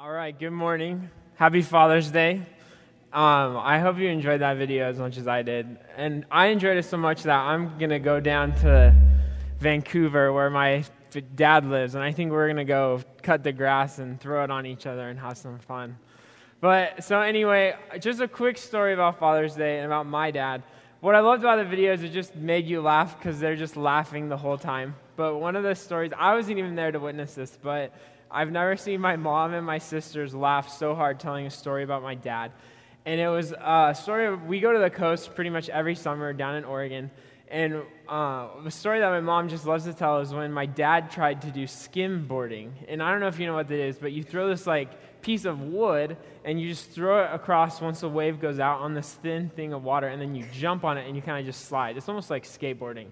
All right, good morning. Happy Father's Day. Um, I hope you enjoyed that video as much as I did. And I enjoyed it so much that I'm going to go down to Vancouver where my dad lives. And I think we're going to go cut the grass and throw it on each other and have some fun. But so, anyway, just a quick story about Father's Day and about my dad. What I loved about the videos, it just made you laugh because they're just laughing the whole time. But one of the stories, I wasn't even there to witness this, but I've never seen my mom and my sisters laugh so hard telling a story about my dad. And it was a story of, we go to the coast pretty much every summer down in Oregon. And uh, the story that my mom just loves to tell is when my dad tried to do skimboarding. And I don't know if you know what that is, but you throw this like piece of wood and you just throw it across once a wave goes out on this thin thing of water, and then you jump on it and you kind of just slide. It's almost like skateboarding.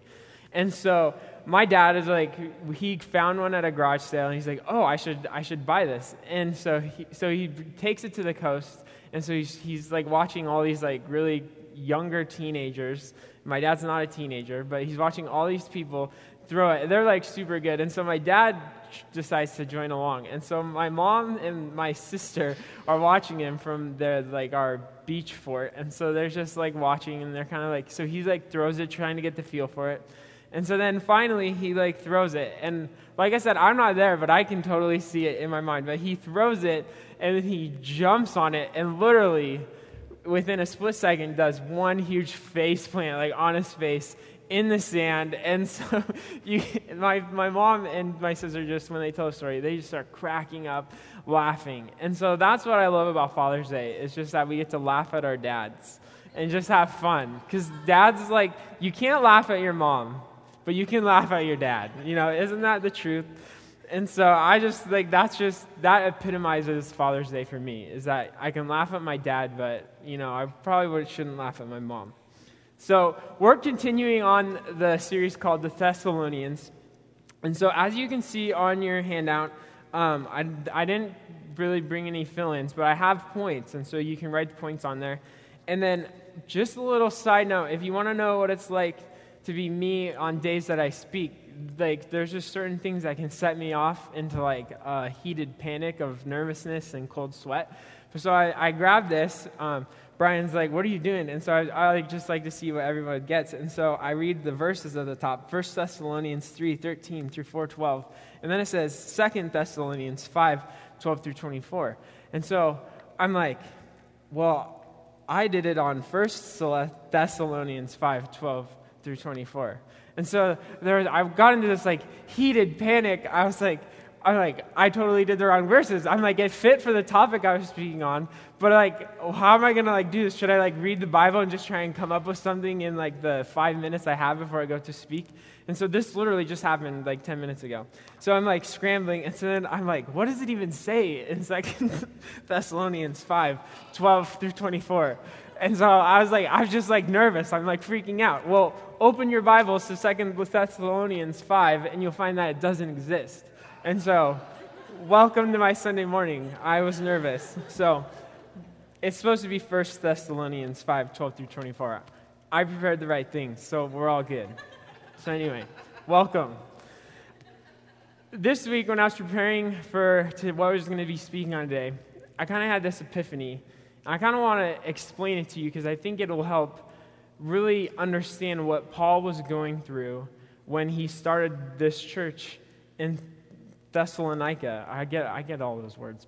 And so my dad is like, he found one at a garage sale, and he's like, oh, I should, I should buy this. And so he, so he takes it to the coast, and so he's, he's like watching all these like really younger teenagers. My dad's not a teenager, but he's watching all these people throw it. They're like super good. And so my dad decides to join along. And so my mom and my sister are watching him from their like our beach fort. And so they're just like watching and they're kind of like so he's like throws it trying to get the feel for it. And so then finally he like throws it. And like I said, I'm not there, but I can totally see it in my mind. But he throws it and then he jumps on it and literally within a split second does one huge face plant like on his face in the sand. And so you, my, my mom and my sister just, when they tell the story, they just start cracking up laughing. And so that's what I love about Father's Day. It's just that we get to laugh at our dads and just have fun. Because dads, like, you can't laugh at your mom but you can laugh at your dad. You know, isn't that the truth? And so I just like that's just that epitomizes Father's Day for me is that I can laugh at my dad, but you know I probably shouldn't laugh at my mom. So we're continuing on the series called the Thessalonians, and so as you can see on your handout, um, I, I didn't really bring any fill-ins, but I have points, and so you can write the points on there. And then just a little side note: if you want to know what it's like to be me on days that I speak. Like, there's just certain things that can set me off into like a heated panic of nervousness and cold sweat. So I, I grabbed this. Um, Brian's like, "What are you doing?" And so I, I just like to see what everyone gets. And so I read the verses at the top: 1 Thessalonians 3, 13 through four twelve, And then it says 2 Thessalonians 5, 12 through 24. And so I'm like, well, I did it on 1 Thessalonians 5, 12 through 24. And so there, I got into this like heated panic. I was like, I'm like, I totally did the wrong verses. I'm like, it fit for the topic I was speaking on, but like, how am I gonna like do this? Should I like read the Bible and just try and come up with something in like the five minutes I have before I go to speak? And so this literally just happened like 10 minutes ago. So I'm like scrambling, and so then I'm like, what does it even say in Second Thessalonians 5, 12 through 24? And so I was like, I was just like nervous. I'm like freaking out. Well, open your Bibles to Second Thessalonians 5, and you'll find that it doesn't exist. And so, welcome to my Sunday morning. I was nervous. So, it's supposed to be First Thessalonians 5, 12 through 24. I prepared the right things, so we're all good. So, anyway, welcome. This week, when I was preparing for to what I was going to be speaking on today, I kind of had this epiphany I kind of want to explain it to you because I think it'll help really understand what Paul was going through when he started this church in Thessalonica. I get, I get all those words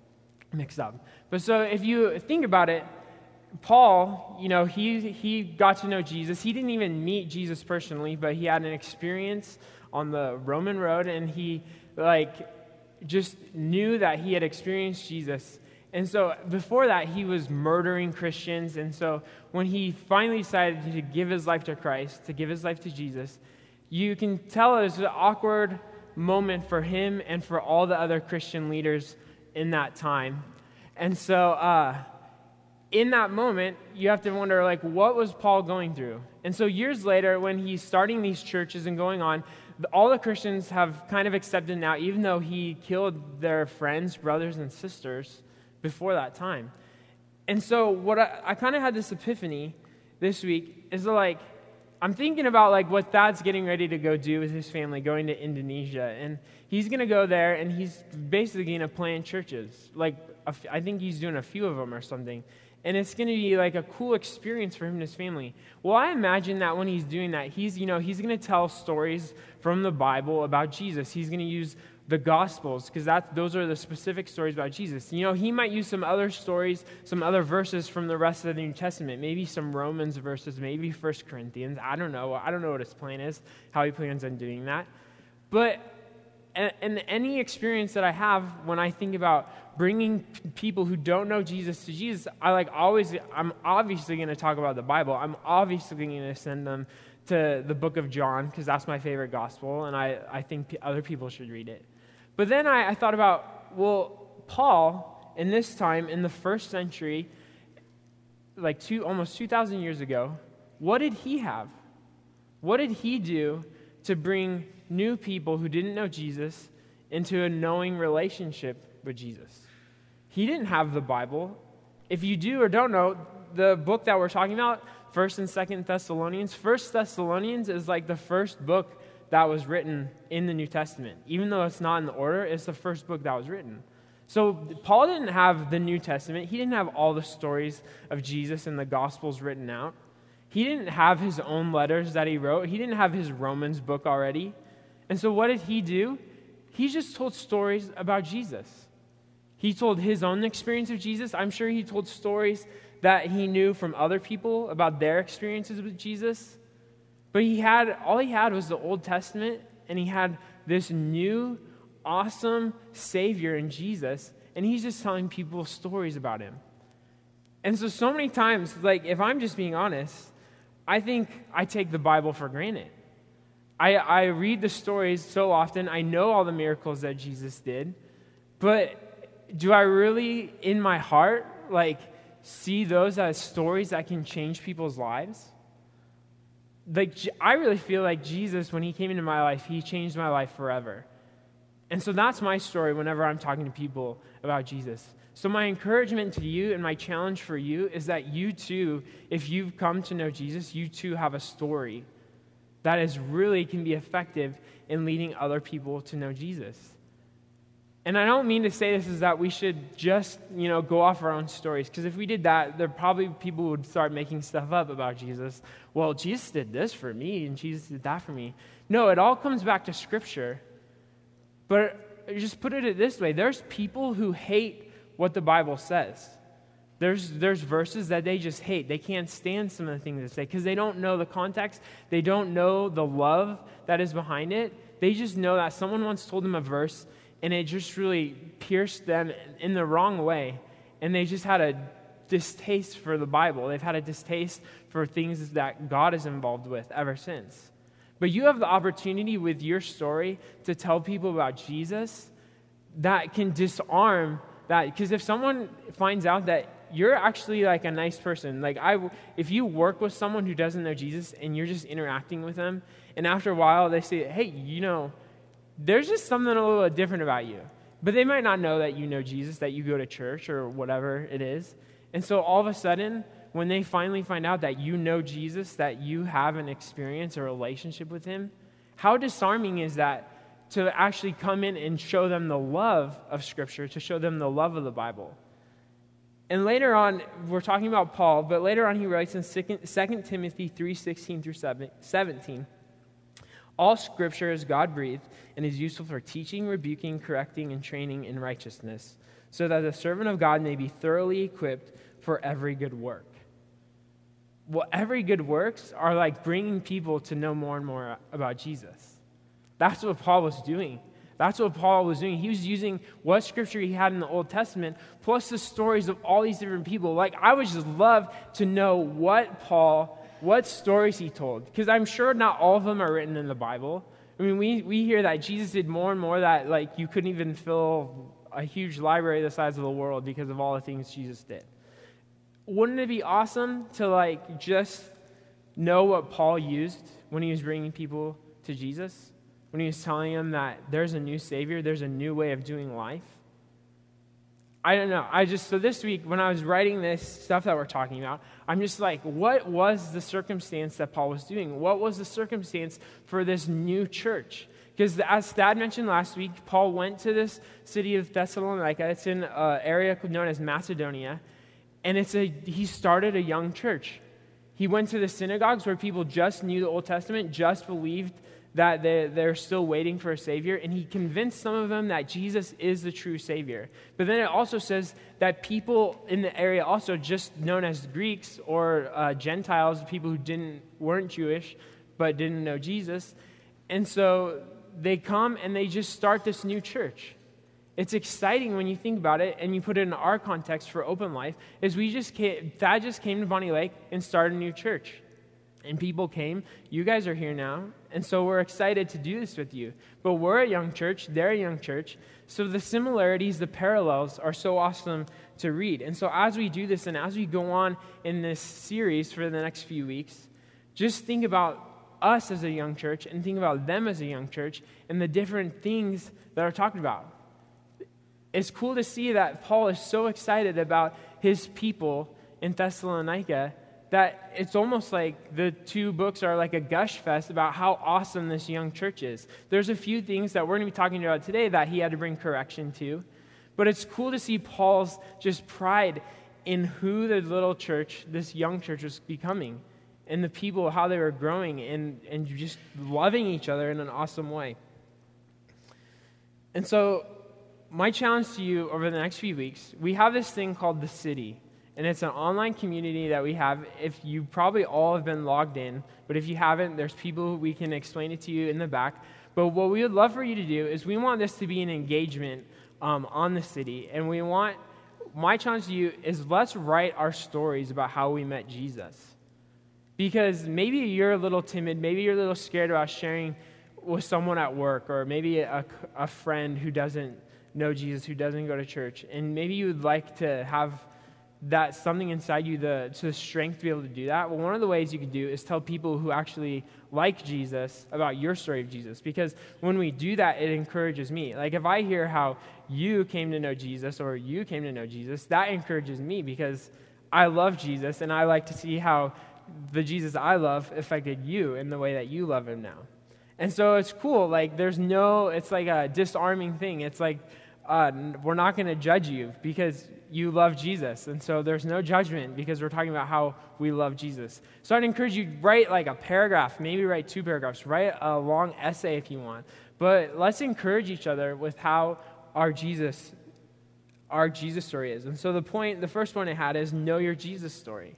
mixed up. But so if you think about it, Paul, you know, he, he got to know Jesus. He didn't even meet Jesus personally, but he had an experience on the Roman road and he, like, just knew that he had experienced Jesus and so before that, he was murdering Christians. And so when he finally decided to give his life to Christ, to give his life to Jesus, you can tell it was an awkward moment for him and for all the other Christian leaders in that time. And so uh, in that moment, you have to wonder, like, what was Paul going through? And so years later, when he's starting these churches and going on, all the Christians have kind of accepted now, even though he killed their friends, brothers, and sisters before that time. And so what I, I kind of had this epiphany this week is like I'm thinking about like what Thad's getting ready to go do with his family, going to Indonesia, and he's to go there and he's basically to plant churches, like I think he's doing a few of them or something. And it's going to be like a cool experience for him and his family. Well, I imagine that when he's doing that, he's, you know, he's going to tell stories from the Bible about Jesus. He's going to use the Gospels, because those are the specific stories about Jesus. You know, he might use some other stories, some other verses from the rest of the New Testament, maybe some Romans verses, maybe First Corinthians. I don't know. I don't know what his plan is, how he plans on doing that. But in any experience that I have when I think about bringing people who don't know Jesus to Jesus, I like always, I'm obviously going to talk about the Bible. I'm obviously going to send them to the book of John because that's my favorite gospel, and I, I think other people should read it. But then I, I thought about, well, Paul, in this time, in the first century, like two, almost 2,000 years ago, what did he have? What did he do to bring new people who didn't know Jesus into a knowing relationship with Jesus? He didn't have the Bible. If you do or don't know, the book that we're talking about, 1st and 2nd Thessalonians, 1st Thessalonians is like the first book that was written in the New Testament. Even though it's not in the order, it's the first book that was written. So Paul didn't have the New Testament. He didn't have all the stories of Jesus and the Gospels written out. He didn't have his own letters that he wrote. He didn't have his Romans book already. And so what did he do? He just told stories about Jesus. He told his own experience of Jesus. I'm sure he told stories that he knew from other people about their experiences with Jesus. But he had, all he had was the Old Testament, and he had this new, awesome Savior in Jesus, and he's just telling people stories about him. And so, so many times, like, if I'm just being honest, I think I take the Bible for granted. I, I read the stories so often, I know all the miracles that Jesus did, but do I really, in my heart, like, see those as stories that can change people's lives? Like I really feel like Jesus, when he came into my life, he changed my life forever. And so that's my story whenever I'm talking to people about Jesus. So, my encouragement to you and my challenge for you is that you too, if you've come to know Jesus, you too have a story that is really can be effective in leading other people to know Jesus. And I don't mean to say this is that we should just, you know, go off our own stories. Because if we did that, there probably people would start making stuff up about Jesus. Well, Jesus did this for me, and Jesus did that for me. No, it all comes back to Scripture. But just put it this way there's people who hate what the Bible says. There's, there's verses that they just hate. They can't stand some of the things that say because they don't know the context. They don't know the love that is behind it. They just know that someone once told them a verse and it just really pierced them in the wrong way. And they just had a distaste for the Bible. They've had a distaste for things that God is involved with ever since. But you have the opportunity with your story to tell people about Jesus that can disarm that. Because if someone finds out that you're actually like a nice person, like I, if you work with someone who doesn't know Jesus and you're just interacting with them, and after a while they say, hey, you know, there's just something a little different about you. But they might not know that you know Jesus, that you go to church or whatever it is. And so all of a sudden, when they finally find out that you know Jesus, that you have an experience, or relationship with him, how disarming is that to actually come in and show them the love of Scripture, to show them the love of the Bible? And later on, we're talking about Paul, but later on he writes in 2 Timothy 3 16 through 17. All scripture is God breathed and is useful for teaching, rebuking, correcting, and training in righteousness, so that the servant of God may be thoroughly equipped for every good work. Well, every good works are like bringing people to know more and more about Jesus. That's what Paul was doing. That's what Paul was doing. He was using what scripture he had in the Old Testament, plus the stories of all these different people. Like, I would just love to know what Paul what stories he told. Because I'm sure not all of them are written in the Bible. I mean, we, we hear that Jesus did more and more that, like, you couldn't even fill a huge library the size of the world because of all the things Jesus did. Wouldn't it be awesome to, like, just know what Paul used when he was bringing people to Jesus? When he was telling them that there's a new Savior, there's a new way of doing life? I don't know. I just, so this week, when I was writing this stuff that we're talking about, I'm just like, what was the circumstance that Paul was doing? What was the circumstance for this new church? Because as Thad mentioned last week, Paul went to this city of Thessalonica. It's in an area known as Macedonia. And it's a, he started a young church. He went to the synagogues where people just knew the Old Testament, just believed that they're still waiting for a Savior, and he convinced some of them that Jesus is the true Savior. But then it also says that people in the area, also just known as Greeks or uh, Gentiles, people who didn't, weren't Jewish but didn't know Jesus, and so they come and they just start this new church. It's exciting when you think about it and you put it in our context for open life, is we just came, Thad just came to Bonney Lake and started a new church. And people came. You guys are here now. And so we're excited to do this with you. But we're a young church, they're a young church. So the similarities, the parallels are so awesome to read. And so as we do this and as we go on in this series for the next few weeks, just think about us as a young church and think about them as a young church and the different things that are talked about. It's cool to see that Paul is so excited about his people in Thessalonica that it's almost like the two books are like a gush fest about how awesome this young church is. There's a few things that we're going to be talking about today that he had to bring correction to, but it's cool to see Paul's just pride in who the little church, this young church, was becoming, and the people, how they were growing and, and just loving each other in an awesome way. And so, my challenge to you over the next few weeks, we have this thing called the city and it's an online community that we have. If you probably all have been logged in, but if you haven't, there's people we can explain it to you in the back. But what we would love for you to do is we want this to be an engagement um, on the city, and we want my challenge to you is let's write our stories about how we met Jesus. Because maybe you're a little timid, maybe you're a little scared about sharing with someone at work, or maybe a, a friend who doesn't know Jesus, who doesn't go to church, and maybe you would like to have that something inside you the, to the strength to be able to do that? Well, one of the ways you can do is tell people who actually like Jesus about your story of Jesus. Because when we do that, it encourages me. Like if I hear how you came to know Jesus or you came to know Jesus, that encourages me because I love Jesus and I like to see how the Jesus I love affected you in the way that you love him now. And so it's cool. Like there's no, it's like a disarming thing. It's like, uh, we're not going to judge you because you love Jesus. And so there's no judgment because we're talking about how we love Jesus. So I'd encourage you write like a paragraph, maybe write two paragraphs, write a long essay if you want. But let's encourage each other with how our Jesus our Jesus story is. And so the point the first one I had is know your Jesus story.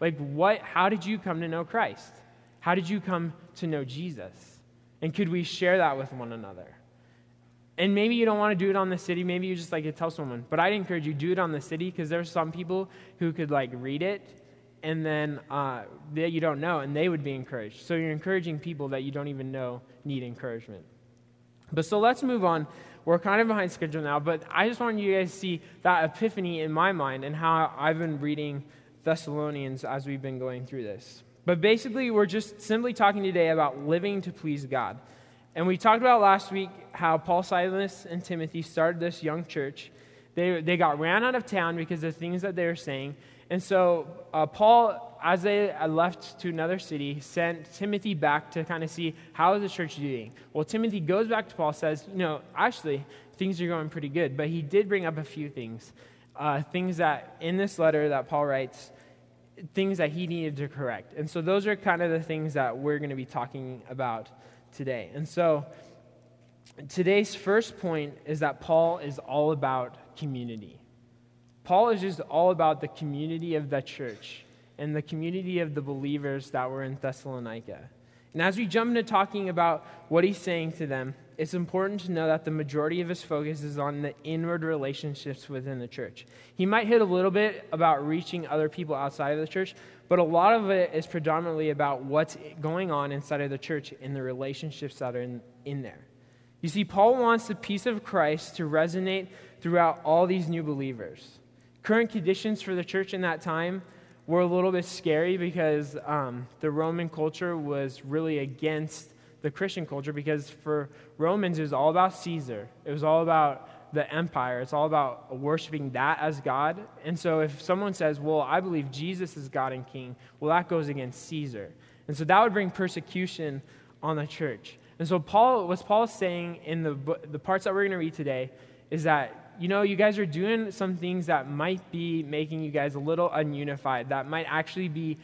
Like what how did you come to know Christ? How did you come to know Jesus? And could we share that with one another? And maybe you don't want to do it on the city. Maybe you just like to tell someone. But I'd encourage you do it on the city because there's some people who could like read it and then uh, that you don't know, and they would be encouraged. So you're encouraging people that you don't even know need encouragement. But so let's move on. We're kind of behind schedule now, but I just want you guys to see that epiphany in my mind and how I've been reading Thessalonians as we've been going through this. But basically, we're just simply talking today about living to please God. And we talked about last week how Paul, Silas, and Timothy started this young church. They, they got ran out of town because of the things that they were saying. And so uh, Paul, as they left to another city, sent Timothy back to kind of see how is the church doing. Well, Timothy goes back to Paul, says, you know, actually, things are going pretty good. But he did bring up a few things, uh, things that in this letter that Paul writes, things that he needed to correct. And so those are kind of the things that we're going to be talking about today. And so today's first point is that Paul is all about community. Paul is just all about the community of the church and the community of the believers that were in Thessalonica. And as we jump into talking about what he's saying to them, it's important to know that the majority of his focus is on the inward relationships within the church. He might hit a little bit about reaching other people outside of the church, but a lot of it is predominantly about what's going on inside of the church and the relationships that are in, in there. You see, Paul wants the peace of Christ to resonate throughout all these new believers. Current conditions for the church in that time were a little bit scary because um, the Roman culture was really against the Christian culture because for Romans it was all about Caesar. It was all about the empire. It's all about worshiping that as God. And so if someone says, Well, I believe Jesus is God and King, well, that goes against Caesar. And so that would bring persecution on the church. And so, Paul, what Paul saying in the, the parts that we're going to read today is that, you know, you guys are doing some things that might be making you guys a little ununified, that might actually be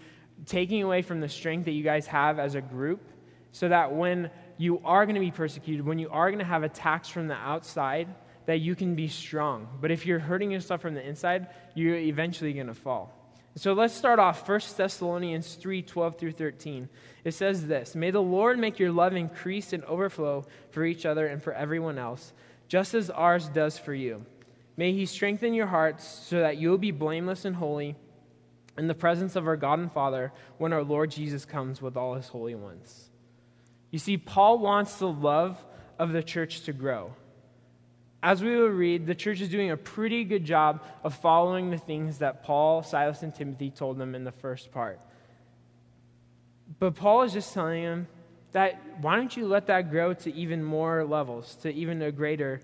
taking away from the strength that you guys have as a group, so that when you are going to be persecuted, when you are going to have attacks from the outside, that you can be strong. But if you're hurting yourself from the inside, you're eventually going to fall. So let's start off 1 Thessalonians 3 12 through 13. It says this May the Lord make your love increase and overflow for each other and for everyone else, just as ours does for you. May he strengthen your hearts so that you will be blameless and holy in the presence of our God and Father when our Lord Jesus comes with all his holy ones. You see, Paul wants the love of the church to grow. As we will read, the church is doing a pretty good job of following the things that Paul, Silas, and Timothy told them in the first part. But Paul is just telling them that why don't you let that grow to even more levels, to even a greater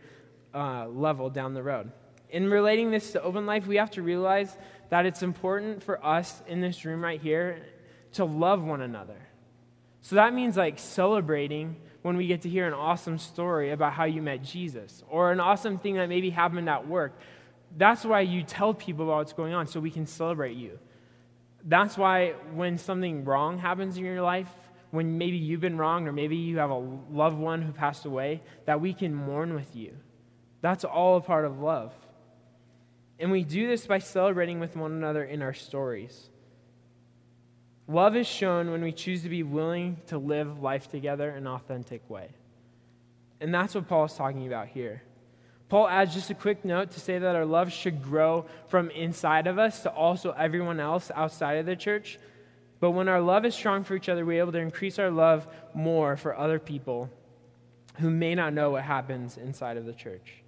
uh, level down the road? In relating this to open life, we have to realize that it's important for us in this room right here to love one another. So that means like celebrating when we get to hear an awesome story about how you met Jesus or an awesome thing that maybe happened at work. That's why you tell people about what's going on so we can celebrate you. That's why when something wrong happens in your life, when maybe you've been wronged or maybe you have a loved one who passed away, that we can mourn with you. That's all a part of love. And we do this by celebrating with one another in our stories. Love is shown when we choose to be willing to live life together in an authentic way. And that's what Paul is talking about here. Paul adds just a quick note to say that our love should grow from inside of us to also everyone else outside of the church. But when our love is strong for each other, we're able to increase our love more for other people who may not know what happens inside of the church.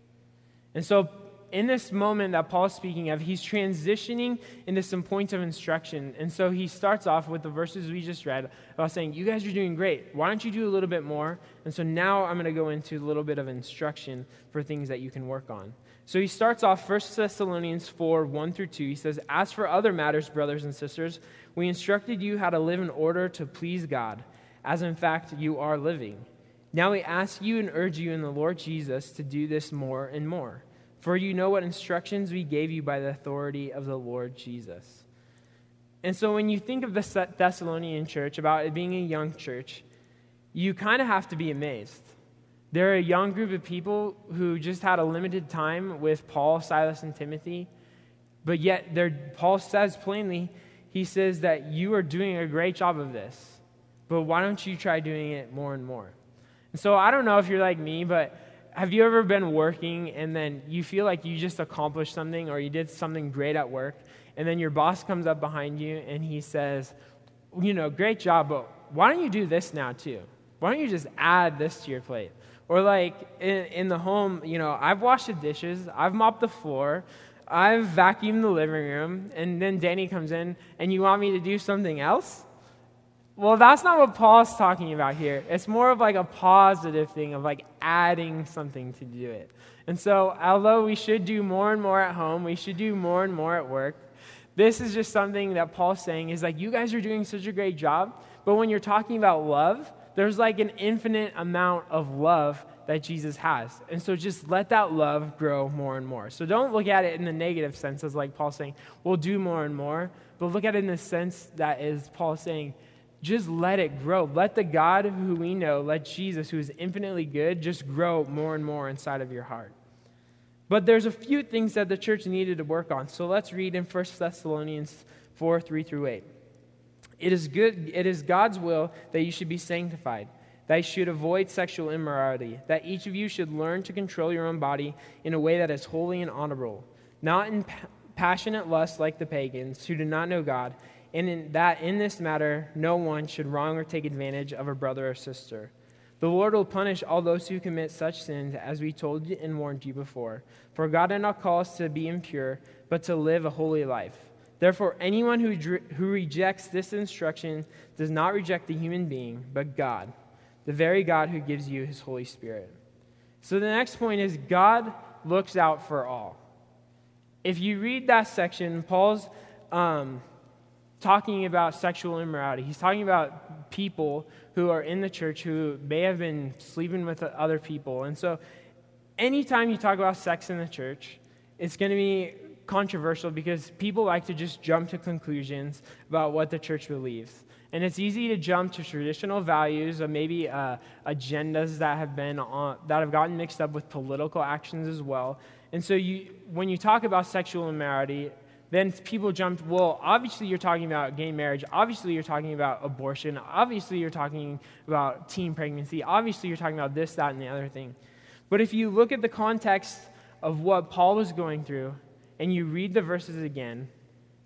And so in this moment that Paul's speaking of, he's transitioning into some points of instruction. And so he starts off with the verses we just read about saying, You guys are doing great. Why don't you do a little bit more? And so now I'm going to go into a little bit of instruction for things that you can work on. So he starts off 1 Thessalonians 4 1 through 2. He says, As for other matters, brothers and sisters, we instructed you how to live in order to please God, as in fact you are living. Now we ask you and urge you in the Lord Jesus to do this more and more for you know what instructions we gave you by the authority of the Lord Jesus. And so when you think of the Thessalonian church, about it being a young church, you kind of have to be amazed. They're a young group of people who just had a limited time with Paul, Silas, and Timothy. But yet, Paul says plainly, he says that you are doing a great job of this. But why don't you try doing it more and more? And so I don't know if you're like me, but have you ever been working and then you feel like you just accomplished something or you did something great at work, and then your boss comes up behind you and he says, You know, great job, but why don't you do this now too? Why don't you just add this to your plate? Or like in, in the home, you know, I've washed the dishes, I've mopped the floor, I've vacuumed the living room, and then Danny comes in and you want me to do something else? Well, that's not what Paul's talking about here. It's more of like a positive thing of like adding something to do it. And so, although we should do more and more at home, we should do more and more at work, this is just something that Paul's saying is like, you guys are doing such a great job. But when you're talking about love, there's like an infinite amount of love that Jesus has. And so just let that love grow more and more. So don't look at it in the negative sense as like Paul saying, we'll do more and more. But look at it in the sense that is Paul saying, just let it grow. Let the God who we know, let Jesus, who is infinitely good, just grow more and more inside of your heart. But there's a few things that the church needed to work on. So let's read in 1 Thessalonians 4 3 through 8. It is, good, it is God's will that you should be sanctified, that you should avoid sexual immorality, that each of you should learn to control your own body in a way that is holy and honorable, not in passionate lust like the pagans who do not know God and in that in this matter no one should wrong or take advantage of a brother or sister. The Lord will punish all those who commit such sins, as we told you and warned you before. For God did not call us to be impure, but to live a holy life. Therefore, anyone who, who rejects this instruction does not reject the human being, but God, the very God who gives you his Holy Spirit. So the next point is God looks out for all. If you read that section, Paul's um, talking about sexual immorality. He's talking about people who are in the church who may have been sleeping with other people. And so, anytime you talk about sex in the church, it's going to be controversial because people like to just jump to conclusions about what the church believes. And it's easy to jump to traditional values or maybe uh, agendas that have been on, that have gotten mixed up with political actions as well. And so you, when you talk about sexual immorality, then people jumped, well, obviously you're talking about gay marriage. Obviously you're talking about abortion. Obviously you're talking about teen pregnancy. Obviously you're talking about this, that, and the other thing. But if you look at the context of what Paul was going through and you read the verses again,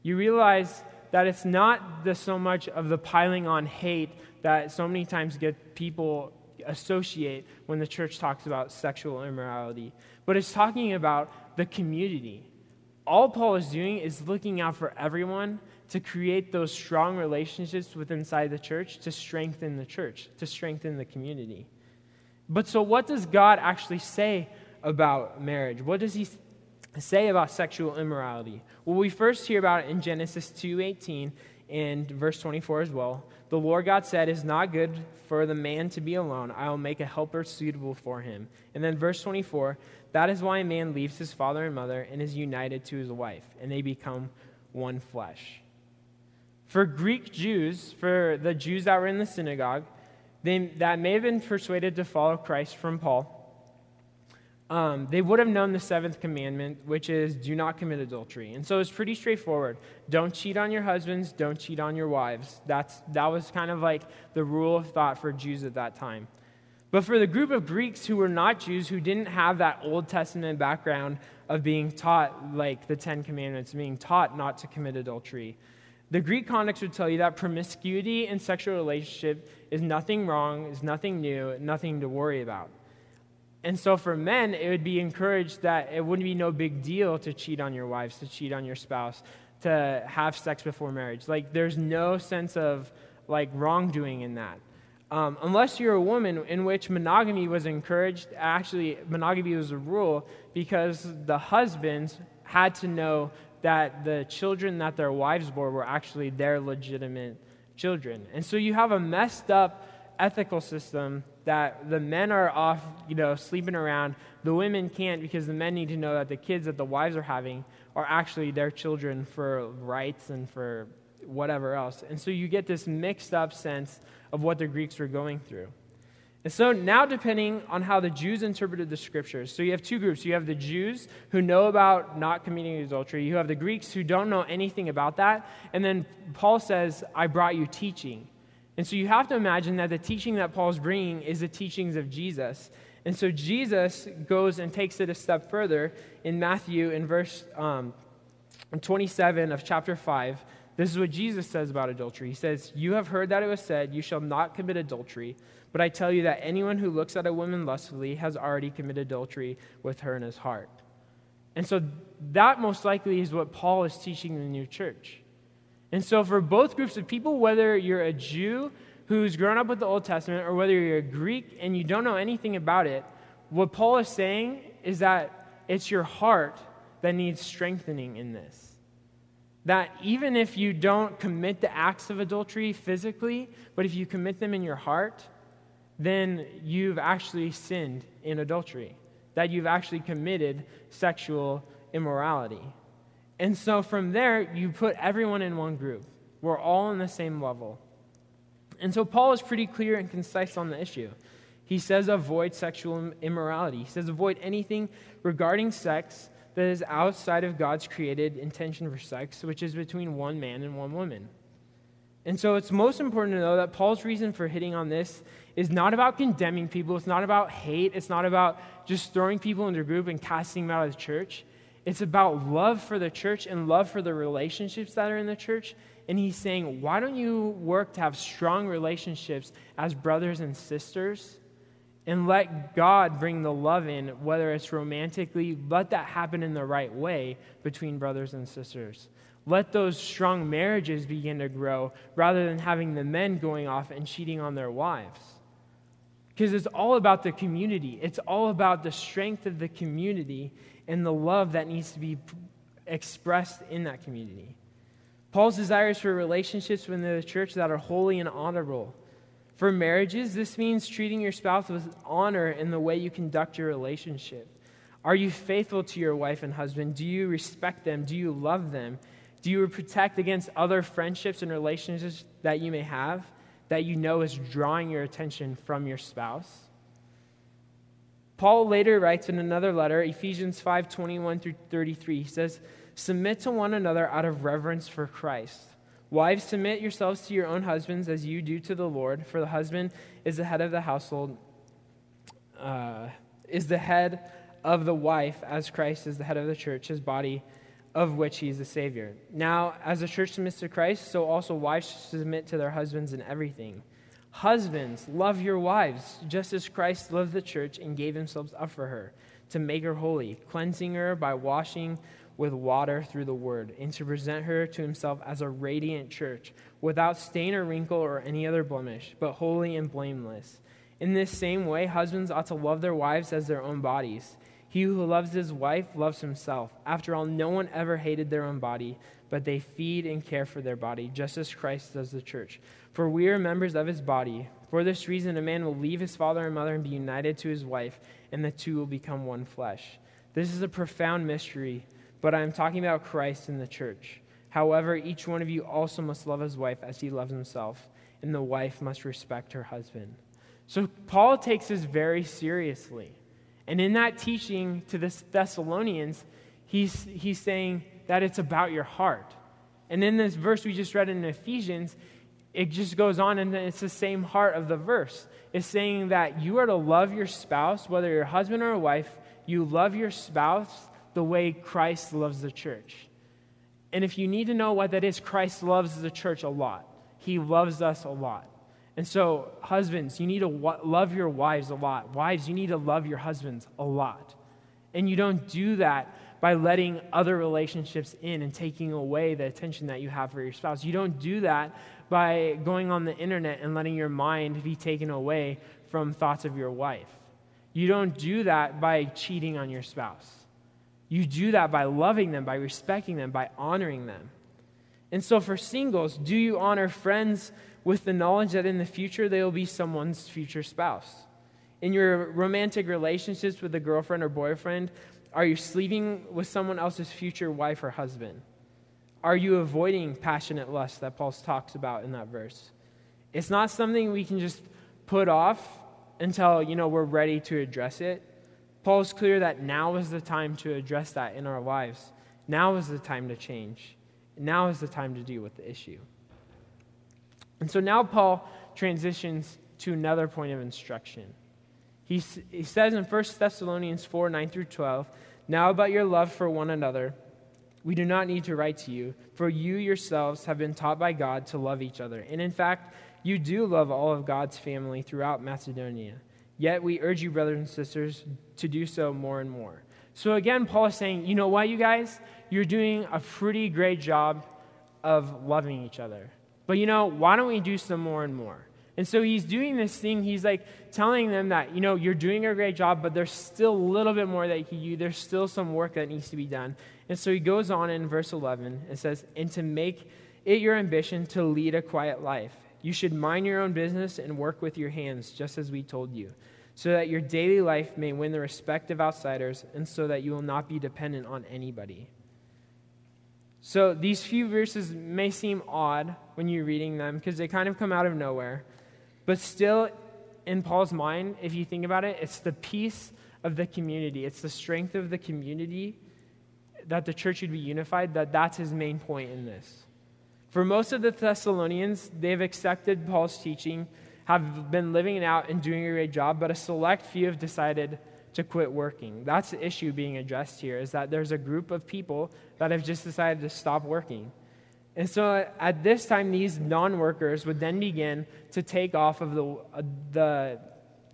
you realize that it's not the, so much of the piling on hate that so many times get people associate when the church talks about sexual immorality, but it's talking about the community. All Paul is doing is looking out for everyone to create those strong relationships within inside the church to strengthen the church, to strengthen the community. But so what does God actually say about marriage? What does he say about sexual immorality? Well, we first hear about it in Genesis 2:18 and verse 24 as well. The Lord God said, "It's not good for the man to be alone. I will make a helper suitable for him." And then verse 24, that is why a man leaves his father and mother and is united to his wife, and they become one flesh. For Greek Jews, for the Jews that were in the synagogue, they, that may have been persuaded to follow Christ from Paul um, they would have known the seventh commandment, which is do not commit adultery. And so it's pretty straightforward. Don't cheat on your husbands, don't cheat on your wives. That's, that was kind of like the rule of thought for Jews at that time. But for the group of Greeks who were not Jews, who didn't have that Old Testament background of being taught, like the Ten Commandments, being taught not to commit adultery, the Greek context would tell you that promiscuity in sexual relationship is nothing wrong, is nothing new, nothing to worry about. And so for men, it would be encouraged that it wouldn't be no big deal to cheat on your wives, to cheat on your spouse, to have sex before marriage. Like there's no sense of like wrongdoing in that. Um, unless you're a woman in which monogamy was encouraged, actually, monogamy was a rule because the husbands had to know that the children that their wives bore were actually their legitimate children. And so you have a messed up ethical system that the men are off, you know, sleeping around. The women can't because the men need to know that the kids that the wives are having are actually their children for rights and for whatever else. And so you get this mixed up sense of what the Greeks were going through. And so now, depending on how the Jews interpreted the scriptures, so you have two groups. You have the Jews who know about not committing adultery, you have the Greeks who don't know anything about that. And then Paul says, I brought you teaching. And so you have to imagine that the teaching that Paul's bringing is the teachings of Jesus. And so Jesus goes and takes it a step further in Matthew in verse um, 27 of chapter 5. This is what Jesus says about adultery. He says, You have heard that it was said, You shall not commit adultery. But I tell you that anyone who looks at a woman lustfully has already committed adultery with her in his heart. And so that most likely is what Paul is teaching the new church. And so, for both groups of people, whether you're a Jew who's grown up with the Old Testament or whether you're a Greek and you don't know anything about it, what Paul is saying is that it's your heart that needs strengthening in this. That even if you don't commit the acts of adultery physically, but if you commit them in your heart, then you've actually sinned in adultery, that you've actually committed sexual immorality. And so from there, you put everyone in one group. We're all on the same level. And so Paul is pretty clear and concise on the issue. He says avoid sexual immorality. He says avoid anything regarding sex that is outside of God's created intention for sex, which is between one man and one woman. And so it's most important to know that Paul's reason for hitting on this is not about condemning people, it's not about hate, it's not about just throwing people into a group and casting them out of the church. It's about love for the church and love for the relationships that are in the church. And he's saying, why don't you work to have strong relationships as brothers and sisters? And let God bring the love in, whether it's romantically, let that happen in the right way between brothers and sisters. Let those strong marriages begin to grow rather than having the men going off and cheating on their wives. Because it's all about the community, it's all about the strength of the community and the love that needs to be expressed in that community. Paul's desires for relationships within the church that are holy and honorable. For marriages, this means treating your spouse with honor in the way you conduct your relationship. Are you faithful to your wife and husband? Do you respect them? Do you love them? Do you protect against other friendships and relationships that you may have that you know is drawing your attention from your spouse? Paul later writes in another letter, Ephesians 5 21 through 33, he says, Submit to one another out of reverence for Christ. Wives, submit yourselves to your own husbands as you do to the Lord, for the husband is the head of the household, uh, is the head of the wife, as Christ is the head of the church, his body of which he is the Savior. Now, as the church submits to Christ, so also wives submit to their husbands in everything. Husbands, love your wives, just as Christ loved the church and gave himself up for her, to make her holy, cleansing her by washing with water through the word, and to present her to himself as a radiant church, without stain or wrinkle or any other blemish, but holy and blameless. In this same way, husbands ought to love their wives as their own bodies. He who loves his wife loves himself. After all, no one ever hated their own body, but they feed and care for their body, just as Christ does the church. For we are members of his body. For this reason, a man will leave his father and mother and be united to his wife, and the two will become one flesh. This is a profound mystery, but I am talking about Christ and the church. However, each one of you also must love his wife as he loves himself, and the wife must respect her husband. So Paul takes this very seriously. And in that teaching to the Thessalonians, he's, he's saying that it's about your heart. And in this verse we just read in Ephesians, it just goes on and it's the same heart of the verse. It's saying that you are to love your spouse, whether you're a husband or a wife, you love your spouse the way Christ loves the church. And if you need to know what that is, Christ loves the church a lot. He loves us a lot. And so, husbands, you need to love your wives a lot. Wives, you need to love your husbands a lot. And you don't do that by letting other relationships in and taking away the attention that you have for your spouse. You don't do that by going on the internet and letting your mind be taken away from thoughts of your wife. You don't do that by cheating on your spouse. You do that by loving them, by respecting them, by honoring them. And so, for singles, do you honor friends? with the knowledge that in the future they will be someone's future spouse. In your romantic relationships with a girlfriend or boyfriend, are you sleeping with someone else's future wife or husband? Are you avoiding passionate lust that Paul talks about in that verse? It's not something we can just put off until, you know, we're ready to address it. Paul's clear that now is the time to address that in our lives. Now is the time to change. Now is the time to deal with the issue. And so now Paul transitions to another point of instruction. He, he says in 1 Thessalonians 4 9 through 12, Now about your love for one another, we do not need to write to you, for you yourselves have been taught by God to love each other. And in fact, you do love all of God's family throughout Macedonia. Yet we urge you, brothers and sisters, to do so more and more. So again, Paul is saying, you know what, you guys? You're doing a pretty great job of loving each other. But you know, why don't we do some more and more? And so he's doing this thing. He's like telling them that, you know, you're doing a great job, but there's still a little bit more that you, there's still some work that needs to be done. And so he goes on in verse 11 and says, and to make it your ambition to lead a quiet life. You should mind your own business and work with your hands, just as we told you, so that your daily life may win the respect of outsiders and so that you will not be dependent on anybody. So these few verses may seem odd when you're reading them because they kind of come out of nowhere. But still, in Paul's mind, if you think about it, it's the peace of the community, it's the strength of the community that the church would be unified, that that's his main point in this. For most of the Thessalonians, they've accepted Paul's teaching, have been living it out and doing a great job, but a select few have decided to quit working. That's the issue being addressed here, is that there's a group of people that have just decided to stop working. And so at this time, these non workers would then begin to take off of the, the,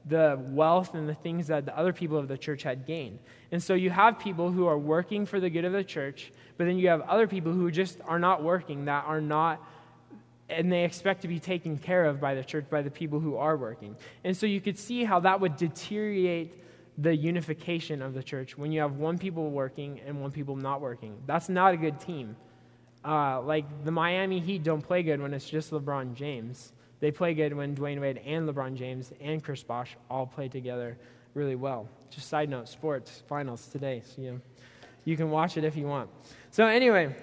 the wealth and the things that the other people of the church had gained. And so you have people who are working for the good of the church, but then you have other people who just are not working, that are not and they expect to be taken care of by the church, by the people who are working. And so you could see how that would deteriorate the unification of the church when you have one people working and one people not working. That's not a good team. Uh, like the Miami Heat don't play good when it's just LeBron James. They play good when Dwyane Wade and LeBron James and Chris Bosh all play together really well. Just side note, sports finals today, so you, know, you can watch it if you want. So anyway,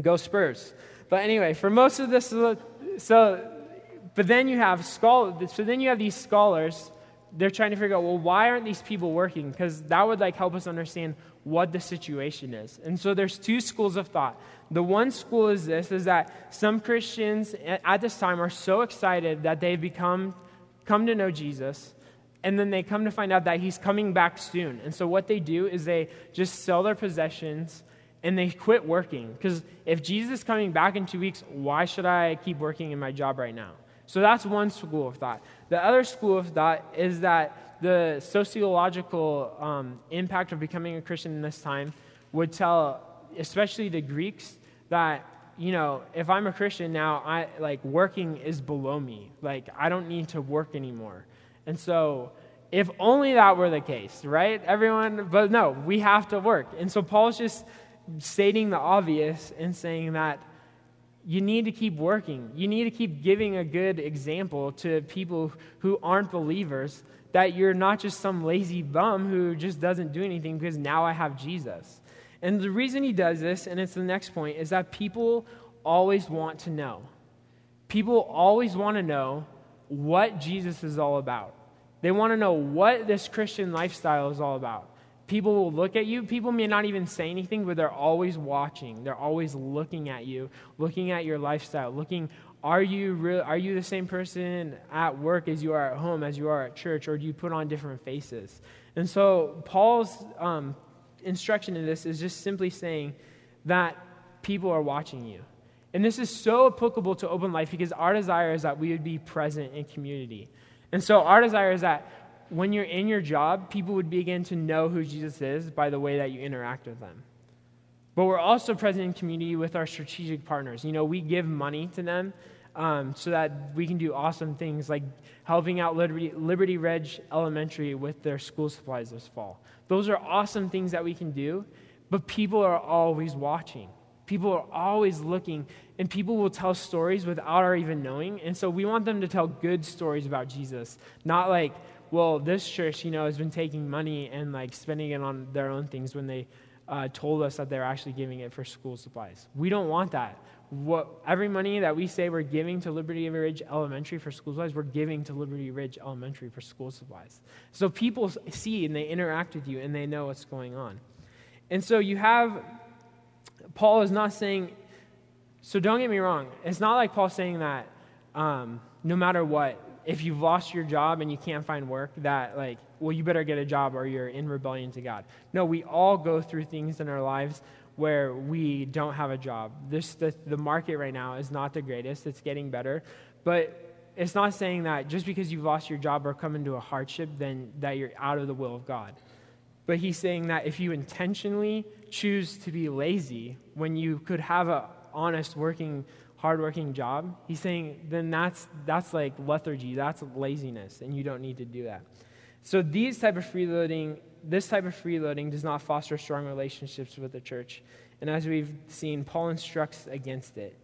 go Spurs. But anyway, for most of this, so but then you have scholars. So then you have these scholars. They're trying to figure out, well, why aren't these people working? Because that would like help us understand what the situation is. And so there's two schools of thought. The one school is this: is that some Christians at this time are so excited that they've become come to know Jesus, and then they come to find out that he's coming back soon. And so what they do is they just sell their possessions and they quit working. Because if Jesus is coming back in two weeks, why should I keep working in my job right now? So that's one school of thought. The other school of thought is that the sociological um, impact of becoming a Christian in this time would tell, especially the Greeks, that you know, if I'm a Christian now, I like working is below me. Like I don't need to work anymore. And so, if only that were the case, right? Everyone, but no, we have to work. And so Paul's just stating the obvious and saying that you need to keep working. You need to keep giving a good example to people who aren't believers that you're not just some lazy bum who just doesn't do anything because now I have Jesus. And the reason he does this, and it's the next point, is that people always want to know. People always want to know what Jesus is all about. They want to know what this Christian lifestyle is all about. People will look at you. People may not even say anything, but they're always watching. They're always looking at you, looking at your lifestyle, looking are you real, are you the same person at work as you are at home, as you are at church, or do you put on different faces? And so Paul's um, instruction in this is just simply saying that people are watching you. And this is so applicable to open life because our desire is that we would be present in community. And so our desire is that when you're in your job, people would begin to know who Jesus is by the way that you interact with them. But we're also present in community with our strategic partners. You know, we give money to them um, so that we can do awesome things like helping out Liberty, Liberty Ridge Elementary with their school supplies this fall. Those are awesome things that we can do, but people are always watching. People are always looking, and people will tell stories without our even knowing. And so we want them to tell good stories about Jesus, not like, well, this church, you know, has been taking money and like spending it on their own things when they uh, told us that they're actually giving it for school supplies. We don't want that. What, every money that we say we're giving to Liberty Ridge Elementary for school supplies, we're giving to Liberty Ridge Elementary for school supplies. So people see and they interact with you and they know what's going on. And so you have, Paul is not saying, so don't get me wrong, it's not like Paul saying that um, no matter what, if you've lost your job and you can't find work, that, like, well, you better get a job or you're in rebellion to God. No, we all go through things in our lives where we don't have a job. This, the, the market right now is not the greatest, it's getting better. But it's not saying that just because you've lost your job or come into a hardship, then that you're out of the will of God. But he's saying that if you intentionally choose to be lazy when you could have an honest working hardworking job, he's saying then that's, that's like lethargy, that's laziness, and you don't need to do that. So these type of freeloading, this type of freeloading does not foster strong relationships with the church. And as we've seen, Paul instructs against it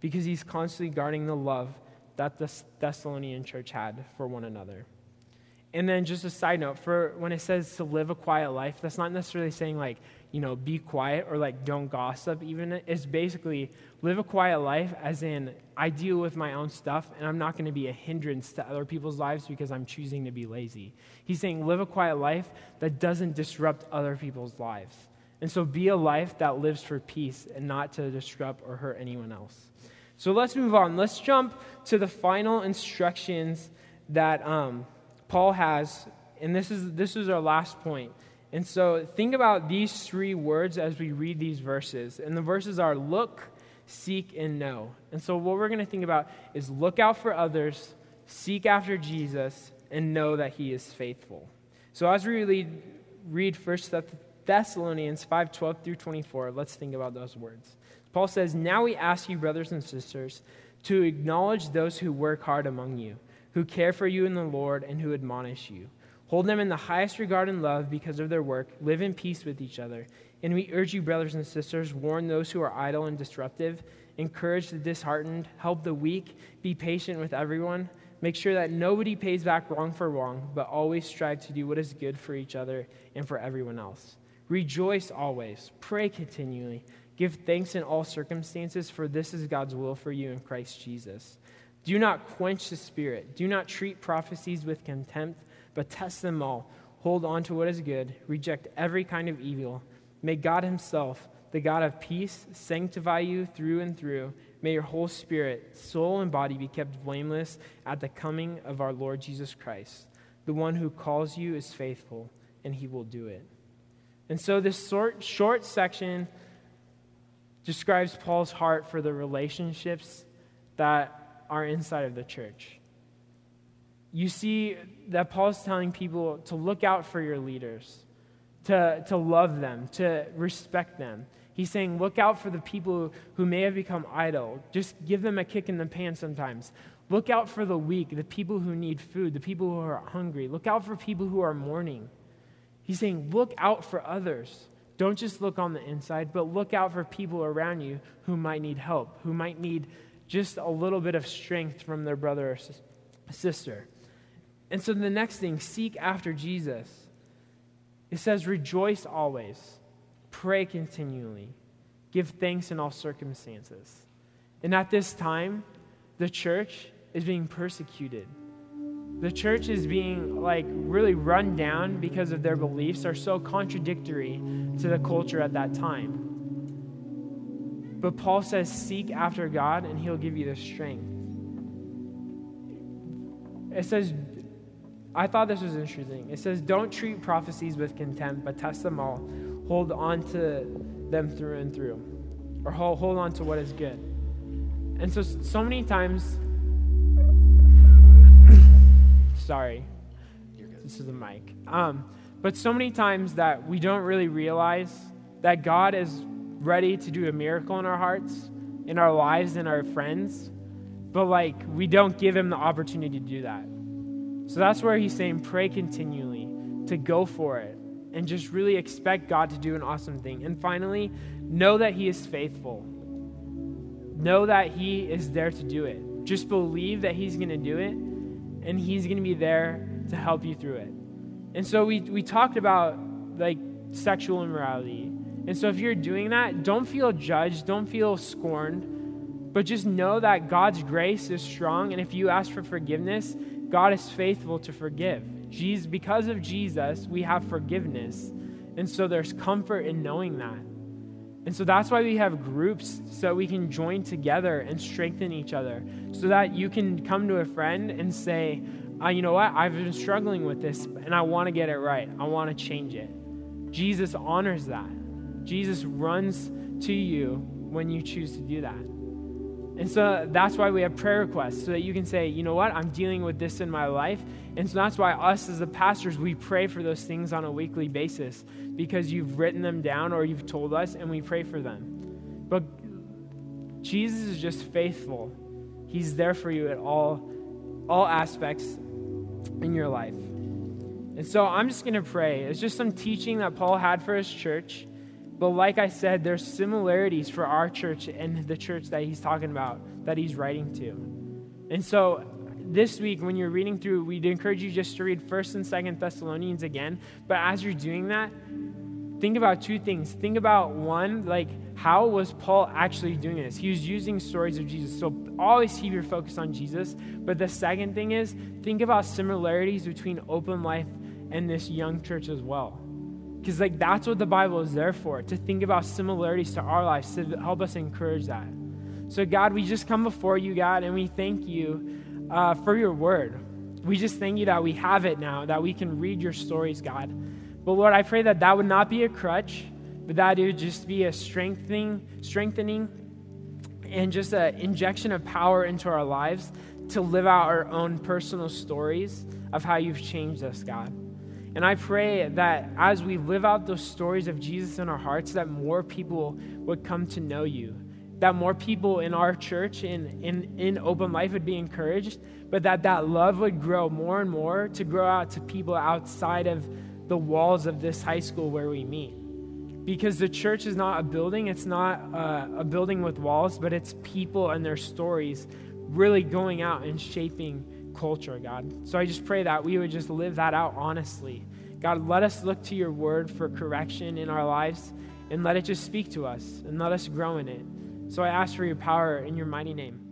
because he's constantly guarding the love that the Thessalonian church had for one another. And then just a side note, for when it says to live a quiet life, that's not necessarily saying like you know, be quiet or like don't gossip, even. It's basically live a quiet life, as in I deal with my own stuff and I'm not going to be a hindrance to other people's lives because I'm choosing to be lazy. He's saying live a quiet life that doesn't disrupt other people's lives. And so be a life that lives for peace and not to disrupt or hurt anyone else. So let's move on. Let's jump to the final instructions that um, Paul has. And this is, this is our last point. And so think about these three words as we read these verses. And the verses are look, seek, and know. And so what we're going to think about is look out for others, seek after Jesus, and know that he is faithful. So as we read, read 1 Thessalonians 5 12 through 24, let's think about those words. Paul says, Now we ask you, brothers and sisters, to acknowledge those who work hard among you, who care for you in the Lord, and who admonish you. Hold them in the highest regard and love because of their work. Live in peace with each other. And we urge you, brothers and sisters, warn those who are idle and disruptive, encourage the disheartened, help the weak, be patient with everyone. Make sure that nobody pays back wrong for wrong, but always strive to do what is good for each other and for everyone else. Rejoice always, pray continually, give thanks in all circumstances, for this is God's will for you in Christ Jesus. Do not quench the spirit, do not treat prophecies with contempt, but test them all. Hold on to what is good, reject every kind of evil May God Himself, the God of peace, sanctify you through and through. May your whole spirit, soul, and body be kept blameless at the coming of our Lord Jesus Christ. The one who calls you is faithful, and He will do it. And so, this short, short section describes Paul's heart for the relationships that are inside of the church. You see that Paul's telling people to look out for your leaders to, to love them, to respect them. He's saying, look out for the people who may have become idle. Just give them a kick in the pants sometimes. Look out for the weak, the people who need food, the people who are hungry. Look out for people who are mourning. He's saying, look out for others. Don't just look on the inside, but look out for people around you who might need help, who might need just a little bit of strength from their brother or sister. And so the next thing, seek after Jesus. It says, Rejoice always, pray continually, give thanks in all circumstances. And at this time, the church is being persecuted. The church is being like really run down because of their beliefs are so contradictory to the culture at that time. But Paul says, Seek after God, and he'll give you the strength. It says, I thought this was interesting. It says, Don't treat prophecies with contempt, but test them all. Hold on to them through and through, or hold, hold on to what is good. And so, so many times, sorry, this is a mic. Um, but so many times that we don't really realize that God is ready to do a miracle in our hearts, in our lives, in our friends, but like we don't give Him the opportunity to do that. So that's where he's saying, pray continually, to go for it, and just really expect God to do an awesome thing. And finally, know that he is faithful. Know that he is there to do it. Just believe that he's going to do it, and he's going to be there to help you through it. And so we, we talked about like sexual immorality. And so if you're doing that, don't feel judged, don't feel scorned, but just know that God's grace is strong. And if you ask for forgiveness, God is faithful to forgive. Jesus, because of Jesus, we have forgiveness. And so there's comfort in knowing that. And so that's why we have groups so we can join together and strengthen each other. So that you can come to a friend and say, uh, you know what, I've been struggling with this and I want to get it right. I want to change it. Jesus honors that. Jesus runs to you when you choose to do that. And so that's why we have prayer requests, so that you can say, you know what, I'm dealing with this in my life. And so that's why us as the pastors, we pray for those things on a weekly basis because you've written them down or you've told us, and we pray for them. But Jesus is just faithful. He's there for you at all, all aspects in your life. And so I'm just going to pray. It's just some teaching that Paul had for his church. But like I said, there's similarities for our church and the church that he's talking about, that he's writing to. And so this week, when you're reading through, we'd encourage you just to read 1st and 2nd Thessalonians again. But as you're doing that, think about two things. Think about one, like, how was Paul actually doing this? He was using stories of Jesus. So always keep your focus on Jesus. But the second thing is, think about similarities between open life and this young church as well. Because, like, that's what the Bible is there for to think about similarities to our lives, to help us encourage that. So, God, we just come before you, God, and we thank you uh, for your word. We just thank you that we have it now, that we can read your stories, God. But, Lord, I pray that that would not be a crutch, but that it would just be a strengthening, strengthening, and just an injection of power into our lives to live out our own personal stories of how you've changed us, God. And I pray that as we live out those stories of Jesus in our hearts, that more people would come to know you. That more people in our church in, in, in open life would be encouraged, but that that love would grow more and more to grow out to people outside of the walls of this high school where we meet. Because the church is not a building, it's not a, a building with walls, but it's people and their stories really going out and shaping culture, God. So I just pray that we would just live that out honestly. God, let us look to your word for correction in our lives and let it just speak to us and let us grow in it. So I ask for your power in your mighty name.